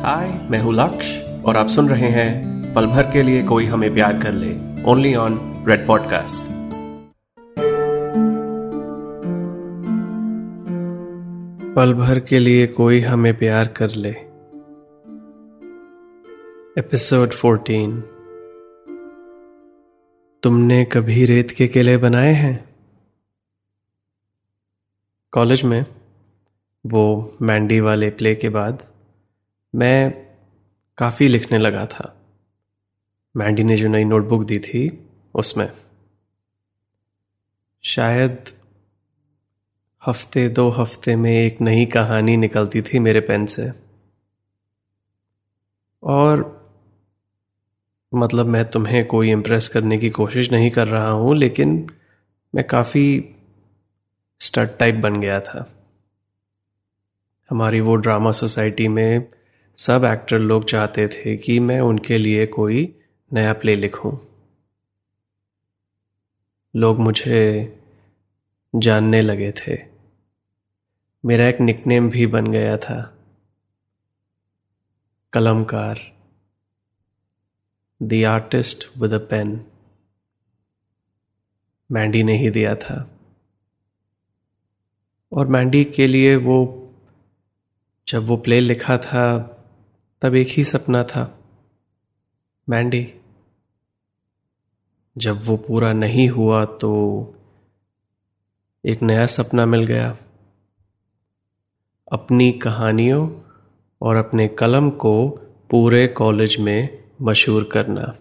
हाय मैं हूँ लक्ष्य, और आप सुन रहे हैं पल भर के लिए कोई हमें प्यार कर ले ओनली ऑन रेड पॉडकास्ट पल भर के लिए कोई हमें प्यार कर ले। एपिसोड 14 तुमने कभी रेत के केले बनाए हैं? कॉलेज में, वो मैंडी वाले प्ले के बाद मैं काफ़ी लिखने लगा था। मैंडी ने जो नई नोटबुक दी थी, उसमें। शायद हफ़्ते दो हफ़्ते में एक नई कहानी निकलती थी मेरे पेन से। और मतलब मैं तुम्हें कोई इम्प्रेस करने की कोशिश नहीं कर रहा हूँ, लेकिन मैं काफ़ी स्टड टाइप बन गया था। हमारी वो ड्रामा सोसाइटी में सब एक्टर लोग चाहते थे कि मैं उनके लिए कोई नया प्ले लिखूं। लोग मुझे जानने लगे थे। मेरा एक निकनेम भी बन गया था। Kalamkar. The artist with a pen Mandy ने ही दिया था। और मैंडी के लिए वो, जब वो प्ले लिखा था तब एक ही सपना था। मैंडी जब वो पूरा नहीं हुआ तो एक नया सपना मिल गया। अपनी कहानियों और अपने कलम को पूरे कॉलेज में मशहूर करना।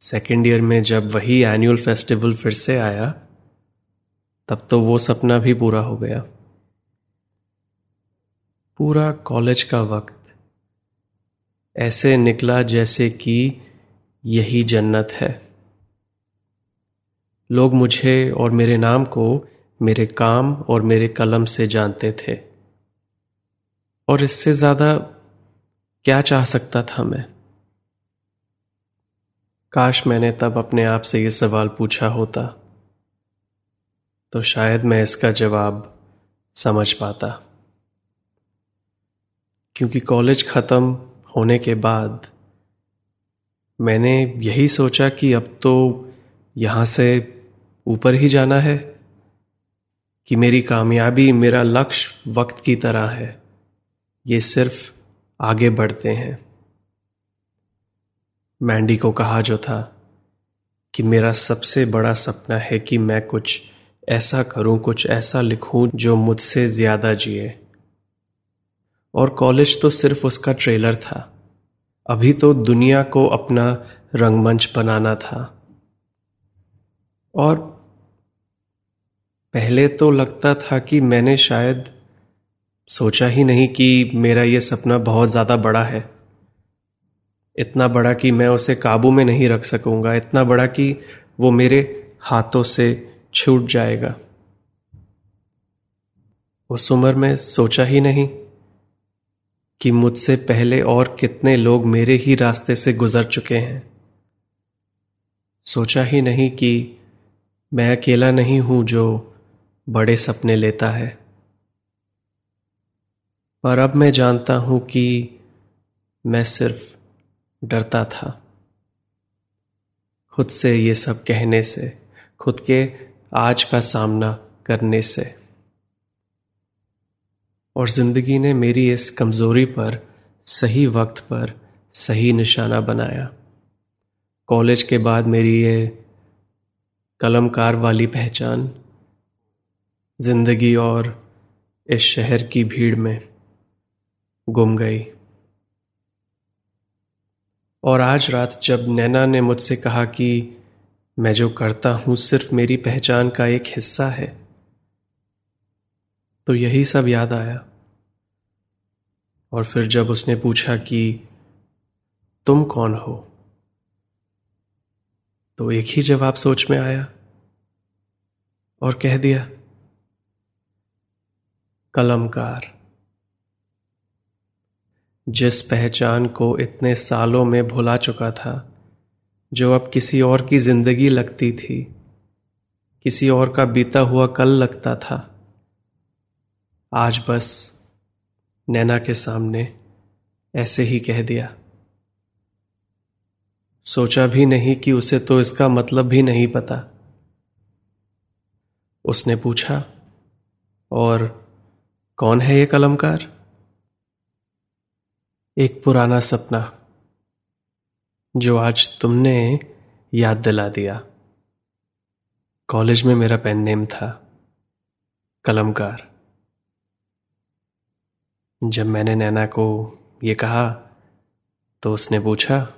सेकेंड ईयर में जब वही एनुअल फेस्टिवल फिर से आया, तब तो वो सपना भी पूरा हो गया। पूरा कॉलेज का वक्त ऐसे निकला जैसे कि यही जन्नत है। लोग मुझे और मेरे नाम को मेरे काम और मेरे कलम से जानते थे। और इससे ज़्यादा क्या चाह सकता था मैं? काश मैंने तब अपने आप से यह सवाल पूछा होता तो शायद मैं इसका जवाब समझ पाता। क्योंकि कॉलेज ख़त्म होने के बाद मैंने यही सोचा कि अब तो यहाँ से ऊपर ही जाना है, कि मेरी कामयाबी मेरा लक्ष्य वक्त की तरह है। ये सिर्फ़ आगे बढ़ते हैं। मैंडी को कहा जो था कि मेरा सबसे बड़ा सपना है कि मैं कुछ ऐसा करूँ, कुछ ऐसा लिखूं जो मुझसे ज़्यादा जिए। और कॉलेज तो सिर्फ़ उसका ट्रेलर था। अभी तो दुनिया को अपना रंगमंच बनाना था। और पहले तो लगता था कि मैंने शायद सोचा ही नहीं कि मेरा यह सपना बहुत ज़्यादा बड़ा है। इतना बड़ा कि मैं उसे काबू में नहीं रख सकूँगा। इतना बड़ा कि वो मेरे हाथों से छूट जाएगा। उस उम्र में सोचा ही नहीं। कि मुझसे पहले और कितने लोग मेरे ही रास्ते से गुजर चुके हैं। सोचा ही नहीं कि मैं अकेला नहीं हूँ जो बड़े सपने लेता है। पर अब मैं जानता हूँ कि मैं सिर्फ़ डरता था। खुद से ये सब कहने से, खुद के आज का सामना करने से। और ज़िंदगी ने मेरी इस कमज़ोरी पर, सही वक्त पर सही निशाना बनाया। कॉलेज के बाद मेरी ये कलमकार वाली पहचान, ज़िंदगी और इस शहर की भीड़ में गुम गई। और आज रात जब नैना ने मुझसे कहा कि मैं जो करता हूँ सिर्फ़ मेरी पहचान का एक हिस्सा है तो यही सब याद आया। और फिर जब उसने पूछा कि तुम कौन हो? तो एक ही जवाब सोच में आया और कह दिया, कलमकार, जिस पहचान को इतने सालों में भुला चुका था, जो अब किसी और की ज़िंदगी लगती थी, किसी और का बीता हुआ कल लगता था आज बस नैना के सामने ऐसे ही कह दिया। सोचा भी नहीं कि उसे तो इसका मतलब भी नहीं पता। उसने पूछा, और कौन है ये कलमकार? एक पुराना सपना, जो आज तुमने याद दिला दिया। कॉलेज में मेरा पेन नेम था, कलमकार। जब मैंने नैना को ये कहा तो उसने पूछा,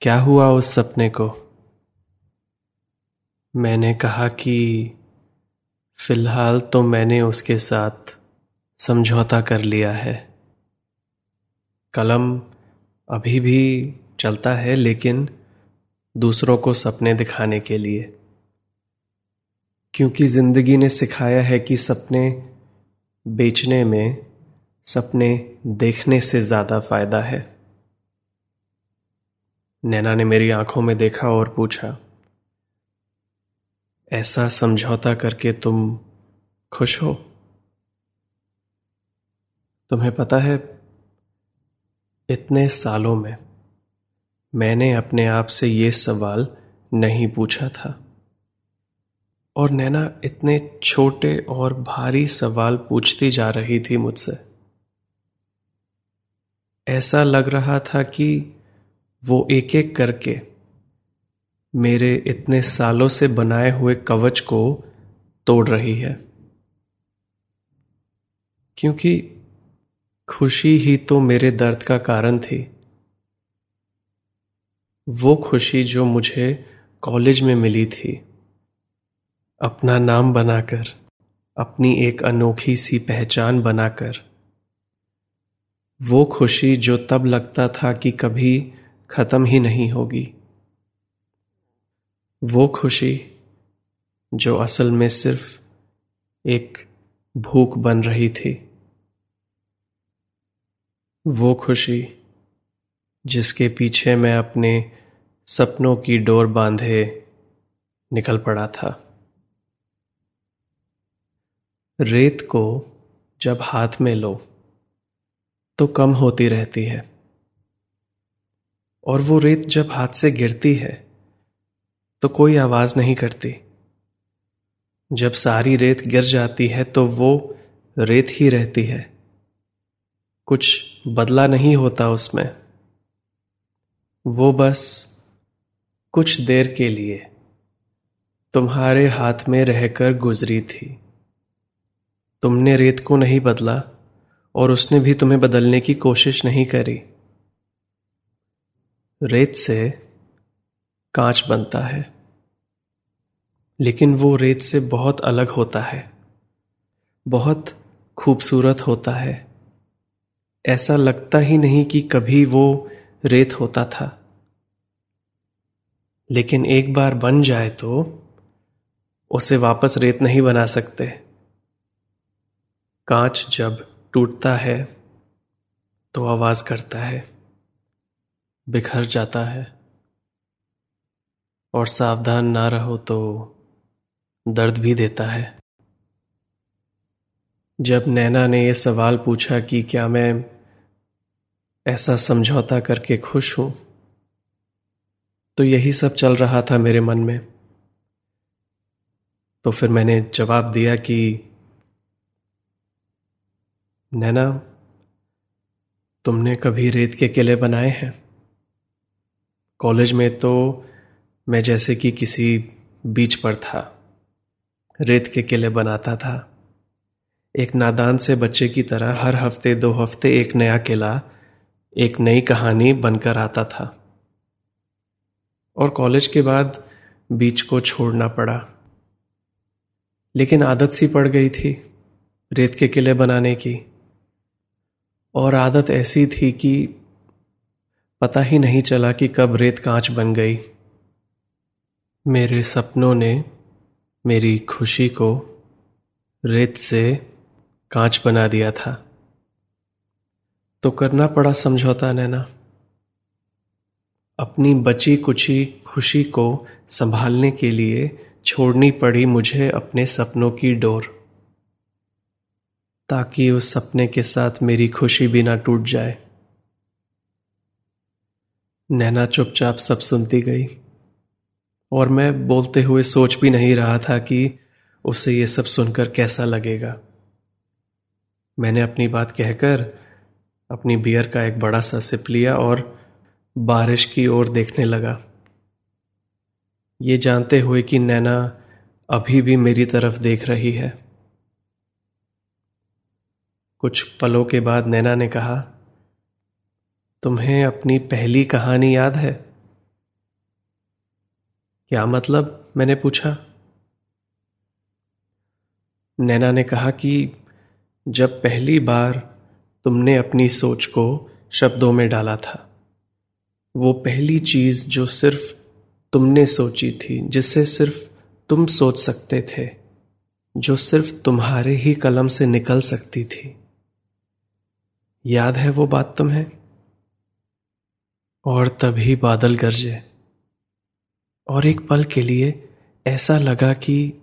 क्या हुआ उस सपने को? मैंने कहा कि, फ़िलहाल तो मैंने उसके साथ समझौता कर लिया है। कलम अभी भी चलता है, लेकिन दूसरों को सपने दिखाने के लिए। क्योंकि ज़िंदगी ने सिखाया है कि सपने बेचने में सपने देखने से ज़्यादा फ़ायदा है। नैना ने मेरी आँखों में देखा और पूछा, ऐसा समझौता करके तुम खुश हो? तुम्हें पता है, इतने सालों में मैंने अपने आप से ये सवाल नहीं पूछा था। और नैना इतने छोटे और भारी सवाल पूछती जा रही थी मुझसे। ऐसा लग रहा था कि वो एक एक करके मेरे इतने सालों से बनाए हुए कवच को तोड़ रही है। क्योंकि खुशी ही तो मेरे दर्द का कारण थी। वो खुशी जो मुझे कॉलेज में मिली थी। अपना नाम बनाकर, अपनी एक अनोखी सी पहचान बनाकर। वो खुशी जो तब लगता था कि कभी खत्म ही नहीं होगी। वो खुशी जो असल में सिर्फ़ एक भूख बन रही थी। वो खुशी जिसके पीछे मैं अपने सपनों की डोर बांधे निकल पड़ा था। रेत को जब हाथ में लो तो कम होती रहती है। और वो रेत जब हाथ से गिरती है तो कोई आवाज़ नहीं करती। जब सारी रेत गिर जाती है तो वो रेत ही रहती है। कुछ बदला नहीं होता उसमें। वो बस कुछ देर के लिए तुम्हारे हाथ में रहकर गुजरी थी। तुमने रेत को नहीं बदला, और उसने भी तुम्हें बदलने की कोशिश नहीं करी। रेत से कांच बनता है, लेकिन वो रेत से बहुत अलग होता है, बहुत खूबसूरत होता है। ऐसा लगता ही नहीं कि कभी वो रेत होता था। लेकिन एक बार बन जाए तो उसे वापस रेत नहीं बना सकते। कांच जब टूटता है तो आवाज़ करता है, बिखर जाता है। और सावधान ना रहो तो दर्द भी देता है। जब नैना ने यह सवाल पूछा कि क्या मैं ऐसा समझौता करके खुश हूँ तो यही सब चल रहा था मेरे मन में। तो फिर मैंने जवाब दिया कि नैना, तुमने कभी रेत के किले बनाए हैं? कॉलेज में तो मैं जैसे कि किसी बीच पर था, रेत के किले बनाता था। एक नादान से बच्चे की तरह हर हफ़्ते, दो हफ़्ते एक नया किला, एक नई कहानी बनकर आता था। और कॉलेज के बाद बीच को छोड़ना पड़ा। लेकिन आदत सी पड़ गई थी रेत के किले बनाने की। और आदत ऐसी थी कि पता ही नहीं चला कि कब रेत कांच बन गई। मेरे सपनों ने मेरी खुशी को रेत से कांच बना दिया था। तो करना पड़ा समझौता, नैना। अपनी बची कुची खुशी को संभालने के लिए छोड़नी पड़ी मुझे अपने सपनों की डोर। ताकि उस सपने के साथ मेरी खुशी भी ना टूट जाए। नैना चुपचाप सब सुनती गई, और मैं बोलते हुए सोच भी नहीं रहा था कि उसे ये सब सुनकर कैसा लगेगा। मैंने अपनी बात कहकर अपनी बियर का एक बड़ा सा सिप लिया और बारिश की ओर देखने लगा। ये जानते हुए कि नैना अभी भी मेरी तरफ़ देख रही है। कुछ पलों के बाद नैना ने कहा, तुम्हें अपनी पहली कहानी याद है? क्या मतलब? मैंने पूछा। नैना ने कहा कि, जब पहली बार तुमने अपनी सोच को शब्दों में डाला था, वो पहली चीज़ जो सिर्फ़ तुमने सोची थी जिसे सिर्फ़ तुम सोच सकते थे, जो सिर्फ़ तुम्हारे ही कलम से निकल सकती थी। याद है वो बात तुम्हें? और तभी बादल गरजे। और एक पल के लिए ऐसा लगा कि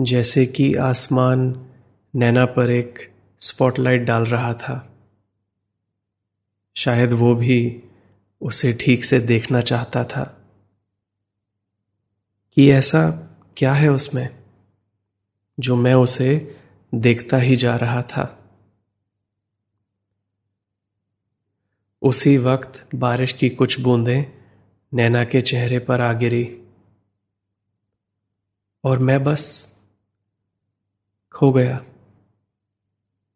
जैसे कि आसमान नैना पर एक स्पॉटलाइट डाल रहा था। शायद वो भी उसे ठीक से देखना चाहता था। कि ऐसा क्या है उसमें, जो मैं उसे देखता ही जा रहा था। उसी वक्त बारिश की कुछ बूंदें नैना के चेहरे पर आ गिरी। और मैं बस खो गया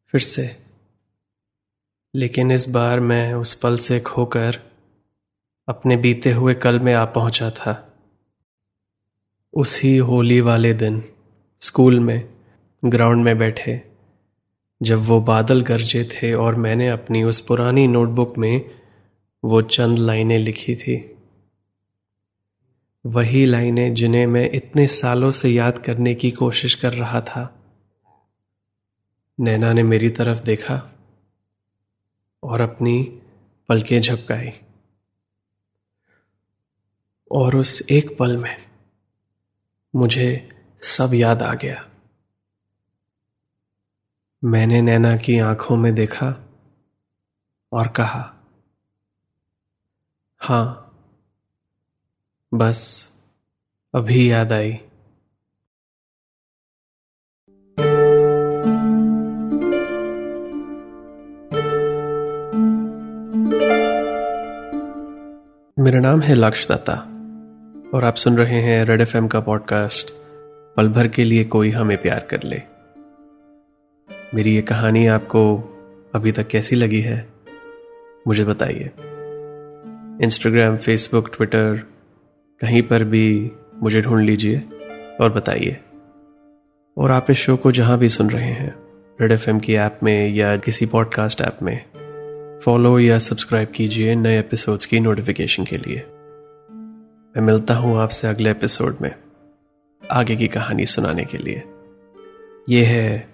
फिर से। लेकिन इस बार मैं उस पल से खोकर अपने बीते हुए कल में आ पहुँचा था। उसी होली वाले दिन स्कूल में, ग्राउंड में बैठे। जब वो बादल गरजे थे और मैंने अपनी उस पुरानी नोटबुक में वो चंद लाइनें लिखी थी। वही लाइनें जिन्हें मैं इतने सालों से याद करने की कोशिश कर रहा था। नैना ने मेरी तरफ़ देखा और अपनी पलकें झपकाई। और उस एक पल में मुझे सब याद आ गया। मैंने नैना की आँखों में देखा और कहा, हाँ, बस अभी याद आई। मेरा नाम है लक्ष दत्ता और आप सुन रहे हैं रेड एफएम का पॉडकास्ट, पल भर के लिए कोई हमें प्यार कर ले। मेरी ये कहानी आपको अभी तक कैसी लगी है, मुझे बताइए। इंस्टाग्राम फेसबुक ट्विटर कहीं पर भी मुझे ढूंढ लीजिए और बताइए। और आप इस शो को जहाँ भी सुन रहे हैं रेड एफएम की ऐप में या किसी पॉडकास्ट ऐप में फॉलो या सब्सक्राइब कीजिए नए एपिसोड्स की नोटिफिकेशन के लिए। मैं मिलता हूँ आपसे अगले एपिसोड में, आगे की कहानी सुनाने के लिए। यह है